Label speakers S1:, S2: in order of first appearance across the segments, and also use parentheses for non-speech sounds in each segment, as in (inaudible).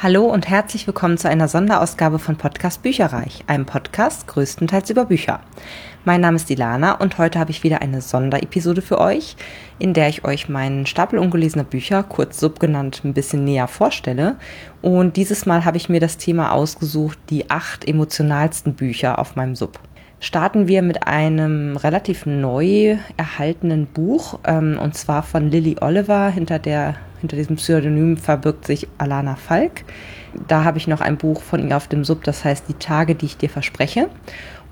S1: Hallo und herzlich willkommen zu einer Sonderausgabe von Podcast Bücherreich, einem Podcast größtenteils über Bücher. Mein Name ist Ilana und heute habe ich wieder eine Sonderepisode für euch, in der ich euch meinen Stapel ungelesener Bücher, kurz Sub genannt, ein bisschen näher vorstelle. Und dieses Mal habe ich mir das Thema ausgesucht, die acht emotionalsten Bücher auf meinem Sub starten wir mit einem relativ neu erhaltenen Buch, ähm, und zwar von Lily Oliver. Hinter, der, hinter diesem Pseudonym verbirgt sich Alana Falk. Da habe ich noch ein Buch von ihr auf dem Sub, das heißt Die Tage, die ich dir verspreche.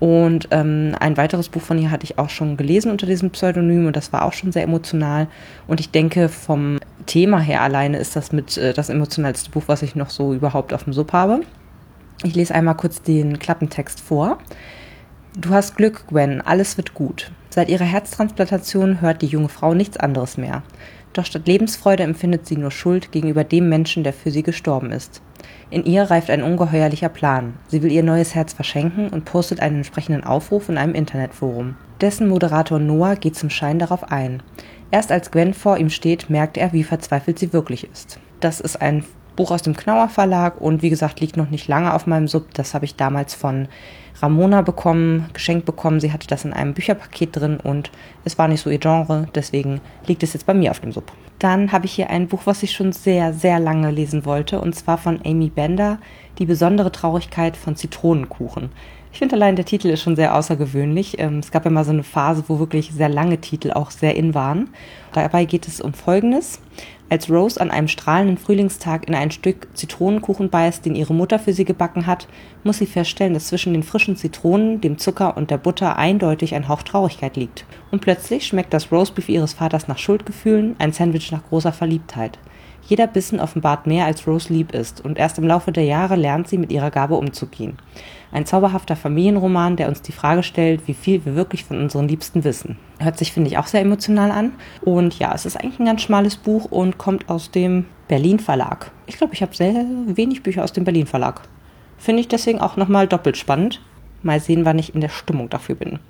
S1: Und ähm, ein weiteres Buch von ihr hatte ich auch schon gelesen unter diesem Pseudonym und das war auch schon sehr emotional. Und ich denke, vom Thema her alleine ist das mit äh, das emotionalste Buch, was ich noch so überhaupt auf dem Sub habe. Ich lese einmal kurz den Klappentext vor. Du hast Glück, Gwen, alles wird gut. Seit ihrer Herztransplantation hört die junge Frau nichts anderes mehr. Doch statt Lebensfreude empfindet sie nur Schuld gegenüber dem Menschen, der für sie gestorben ist. In ihr reift ein ungeheuerlicher Plan. Sie will ihr neues Herz verschenken und postet einen entsprechenden Aufruf in einem Internetforum. Dessen Moderator Noah geht zum Schein darauf ein. Erst als Gwen vor ihm steht, merkt er, wie verzweifelt sie wirklich ist. Das ist ein Buch aus dem Knauer Verlag und wie gesagt, liegt noch nicht lange auf meinem Sub. Das habe ich damals von Ramona bekommen, geschenkt bekommen. Sie hatte das in einem Bücherpaket drin und es war nicht so ihr Genre, deswegen liegt es jetzt bei mir auf dem Sub. Dann habe ich hier ein Buch, was ich schon sehr, sehr lange lesen wollte, und zwar von Amy Bender, Die besondere Traurigkeit von Zitronenkuchen. Ich finde allein der Titel ist schon sehr außergewöhnlich. Ähm, es gab ja mal so eine Phase, wo wirklich sehr lange Titel auch sehr in waren. Dabei geht es um Folgendes. Als Rose an einem strahlenden Frühlingstag in ein Stück Zitronenkuchen beißt, den ihre Mutter für sie gebacken hat, muss sie feststellen, dass zwischen den frischen Zitronen, dem Zucker und der Butter eindeutig ein Hauch Traurigkeit liegt. Und plötzlich schmeckt das Roastbeef ihres Vaters nach Schuldgefühlen, ein Sandwich nach großer Verliebtheit. Jeder Bissen offenbart mehr, als Rose lieb ist, und erst im Laufe der Jahre lernt sie, mit ihrer Gabe umzugehen. Ein zauberhafter Familienroman, der uns die Frage stellt, wie viel wir wirklich von unseren Liebsten wissen. Hört sich, finde ich, auch sehr emotional an. Und ja, es ist eigentlich ein ganz schmales Buch und kommt aus dem Berlin Verlag. Ich glaube, ich habe sehr wenig Bücher aus dem Berlin Verlag. Finde ich deswegen auch nochmal doppelt spannend. Mal sehen, wann ich in der Stimmung dafür bin.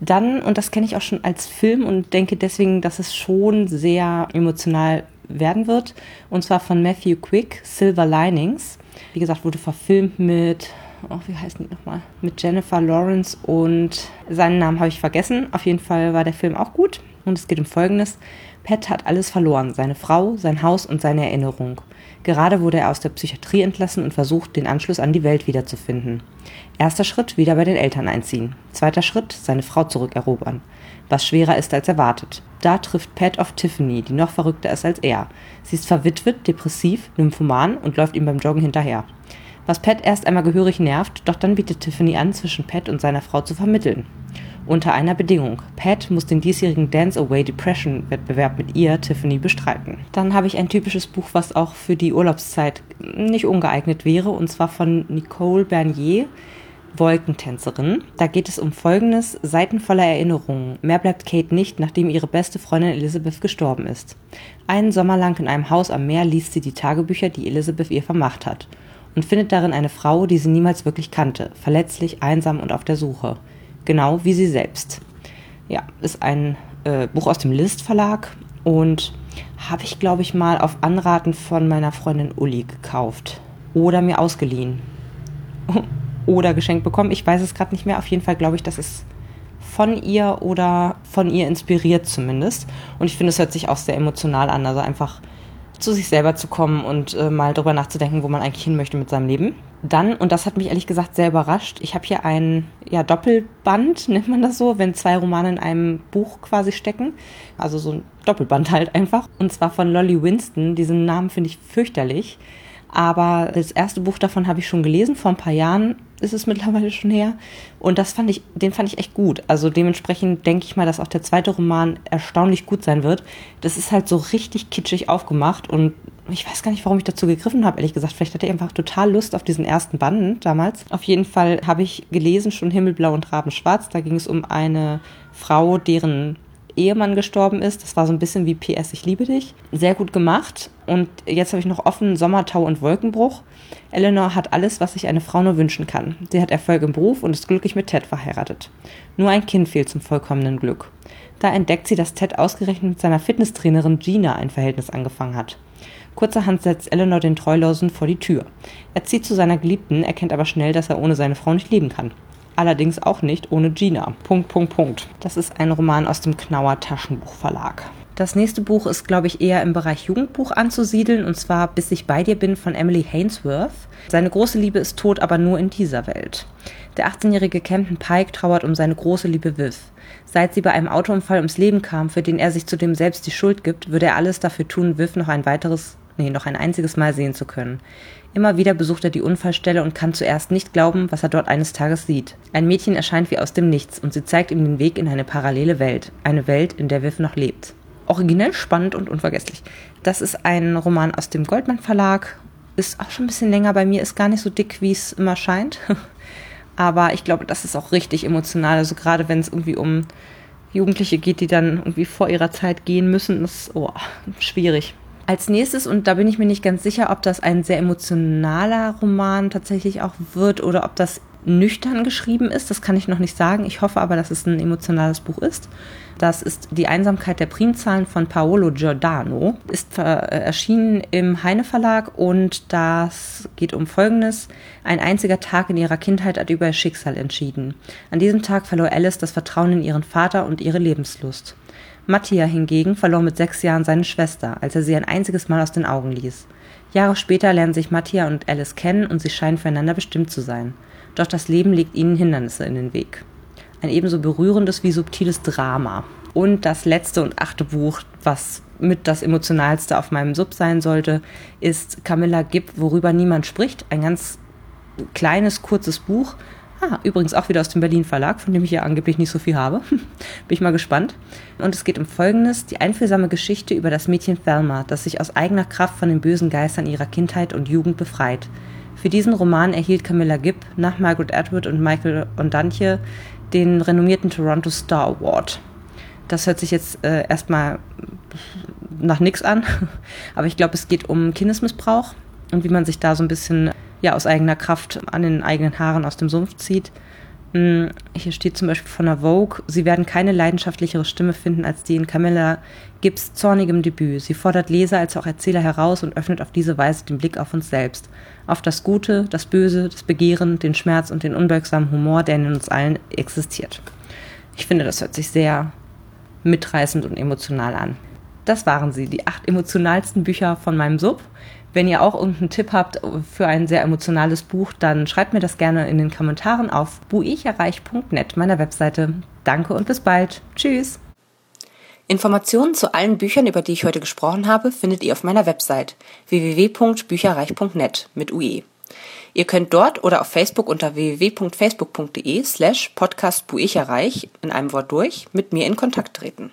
S1: Dann, und das kenne ich auch schon als Film und denke deswegen, dass es schon sehr emotional werden wird. Und zwar von Matthew Quick, Silver Linings. Wie gesagt, wurde verfilmt mit, oh, wie heißt die nochmal? Mit Jennifer Lawrence und seinen Namen habe ich vergessen. Auf jeden Fall war der Film auch gut. Und es geht um Folgendes. Pat hat alles verloren, seine Frau, sein Haus und seine Erinnerung. Gerade wurde er aus der Psychiatrie entlassen und versucht, den Anschluss an die Welt wiederzufinden. Erster Schritt, wieder bei den Eltern einziehen. Zweiter Schritt, seine Frau zurückerobern. Was schwerer ist als erwartet. Da trifft Pat auf Tiffany, die noch verrückter ist als er. Sie ist verwitwet, depressiv, nymphoman und läuft ihm beim Joggen hinterher. Was Pat erst einmal gehörig nervt, doch dann bietet Tiffany an, zwischen Pat und seiner Frau zu vermitteln. Unter einer Bedingung. Pat muss den diesjährigen Dance Away Depression Wettbewerb mit ihr, Tiffany, bestreiten. Dann habe ich ein typisches Buch, was auch für die Urlaubszeit nicht ungeeignet wäre, und zwar von Nicole Bernier. Wolkentänzerin. Da geht es um folgendes: Seiten voller Erinnerungen. Mehr bleibt Kate nicht, nachdem ihre beste Freundin Elizabeth gestorben ist. Einen Sommer lang in einem Haus am Meer liest sie die Tagebücher, die Elizabeth ihr vermacht hat, und findet darin eine Frau, die sie niemals wirklich kannte, verletzlich, einsam und auf der Suche genau wie sie selbst. Ja, ist ein äh, Buch aus dem List Verlag und habe ich, glaube ich, mal auf Anraten von meiner Freundin Uli gekauft oder mir ausgeliehen oder geschenkt bekommen. Ich weiß es gerade nicht mehr. Auf jeden Fall glaube ich, dass es von ihr oder von ihr inspiriert zumindest. Und ich finde, es hört sich auch sehr emotional an. Also einfach zu sich selber zu kommen und äh, mal drüber nachzudenken, wo man eigentlich hin möchte mit seinem Leben. Dann, und das hat mich ehrlich gesagt sehr überrascht, ich habe hier ein ja, Doppelband, (laughs) nennt man das so, wenn zwei Romane in einem Buch quasi stecken. Also so ein Doppelband halt einfach. Und zwar von Lolly Winston. Diesen Namen finde ich fürchterlich. Aber das erste Buch davon habe ich schon gelesen, vor ein paar Jahren ist es mittlerweile schon her. Und das fand ich, den fand ich echt gut. Also dementsprechend denke ich mal, dass auch der zweite Roman erstaunlich gut sein wird. Das ist halt so richtig kitschig aufgemacht und ich weiß gar nicht, warum ich dazu gegriffen habe, ehrlich gesagt. Vielleicht hatte ich einfach total Lust auf diesen ersten Band damals. Auf jeden Fall habe ich gelesen schon Himmelblau und Rabenschwarz. Da ging es um eine Frau, deren Ehemann gestorben ist. Das war so ein bisschen wie PS, ich liebe dich. Sehr gut gemacht. Und jetzt habe ich noch offen Sommertau und Wolkenbruch. Eleanor hat alles, was sich eine Frau nur wünschen kann. Sie hat Erfolg im Beruf und ist glücklich mit Ted verheiratet. Nur ein Kind fehlt zum vollkommenen Glück. Da entdeckt sie, dass Ted ausgerechnet mit seiner Fitnesstrainerin Gina ein Verhältnis angefangen hat. Kurzerhand setzt Eleanor den Treulosen vor die Tür. Er zieht zu seiner Geliebten, erkennt aber schnell, dass er ohne seine Frau nicht leben kann. Allerdings auch nicht ohne Gina. Punkt, Punkt, Punkt. Das ist ein Roman aus dem Knauer Taschenbuchverlag. Das nächste Buch ist, glaube ich, eher im Bereich Jugendbuch anzusiedeln, und zwar Bis ich bei dir bin von Emily Hainsworth. Seine große Liebe ist tot, aber nur in dieser Welt. Der 18-jährige Camden Pike trauert um seine große Liebe Viv. Seit sie bei einem Autounfall ums Leben kam, für den er sich zudem selbst die Schuld gibt, würde er alles dafür tun, Viv noch ein weiteres, nee, noch ein einziges Mal sehen zu können. Immer wieder besucht er die Unfallstelle und kann zuerst nicht glauben, was er dort eines Tages sieht. Ein Mädchen erscheint wie aus dem Nichts und sie zeigt ihm den Weg in eine parallele Welt. Eine Welt, in der Viv noch lebt. Originell, spannend und unvergesslich. Das ist ein Roman aus dem Goldmann Verlag. Ist auch schon ein bisschen länger bei mir, ist gar nicht so dick, wie es immer scheint. (laughs) Aber ich glaube, das ist auch richtig emotional. Also gerade wenn es irgendwie um Jugendliche geht, die dann irgendwie vor ihrer Zeit gehen müssen, ist oh, schwierig. Als nächstes, und da bin ich mir nicht ganz sicher, ob das ein sehr emotionaler Roman tatsächlich auch wird oder ob das nüchtern geschrieben ist, das kann ich noch nicht sagen. Ich hoffe aber, dass es ein emotionales Buch ist. Das ist Die Einsamkeit der Primzahlen von Paolo Giordano. Ist äh, erschienen im Heine Verlag und das geht um Folgendes. Ein einziger Tag in ihrer Kindheit hat über ihr Schicksal entschieden. An diesem Tag verlor Alice das Vertrauen in ihren Vater und ihre Lebenslust. Mattia hingegen verlor mit sechs Jahren seine Schwester, als er sie ein einziges Mal aus den Augen ließ. Jahre später lernen sich Mattia und Alice kennen und sie scheinen füreinander bestimmt zu sein. Doch das Leben legt ihnen Hindernisse in den Weg. Ein ebenso berührendes wie subtiles Drama. Und das letzte und achte Buch, was mit das emotionalste auf meinem Sub sein sollte, ist Camilla Gibb, worüber niemand spricht. Ein ganz kleines, kurzes Buch, Ah, übrigens auch wieder aus dem Berlin Verlag, von dem ich ja angeblich nicht so viel habe. (laughs) Bin ich mal gespannt. Und es geht um Folgendes, die einfühlsame Geschichte über das Mädchen Thelma, das sich aus eigener Kraft von den bösen Geistern ihrer Kindheit und Jugend befreit. Für diesen Roman erhielt Camilla Gibb nach Margaret Atwood und Michael Ondantje den renommierten Toronto Star Award. Das hört sich jetzt äh, erstmal nach nichts an, (laughs) aber ich glaube, es geht um Kindesmissbrauch und wie man sich da so ein bisschen ja aus eigener Kraft an den eigenen Haaren aus dem Sumpf zieht. Hm, hier steht zum Beispiel von der Vogue, sie werden keine leidenschaftlichere Stimme finden als die in Camilla Gibbs zornigem Debüt. Sie fordert Leser als auch Erzähler heraus und öffnet auf diese Weise den Blick auf uns selbst. Auf das Gute, das Böse, das Begehren, den Schmerz und den unbeugsamen Humor, der in uns allen existiert. Ich finde, das hört sich sehr mitreißend und emotional an. Das waren sie, die acht emotionalsten Bücher von meinem Sub. Wenn ihr auch irgendeinen Tipp habt für ein sehr emotionales Buch, dann schreibt mir das gerne in den Kommentaren auf buicherreich.net, meiner Webseite. Danke und bis bald. Tschüss. Informationen zu allen Büchern, über die ich heute gesprochen habe, findet ihr auf meiner Website www.bücherreich.net mit UE. Ihr könnt dort oder auf Facebook unter www.facebook.de slash podcastbuicherreich in einem Wort durch mit mir in Kontakt treten.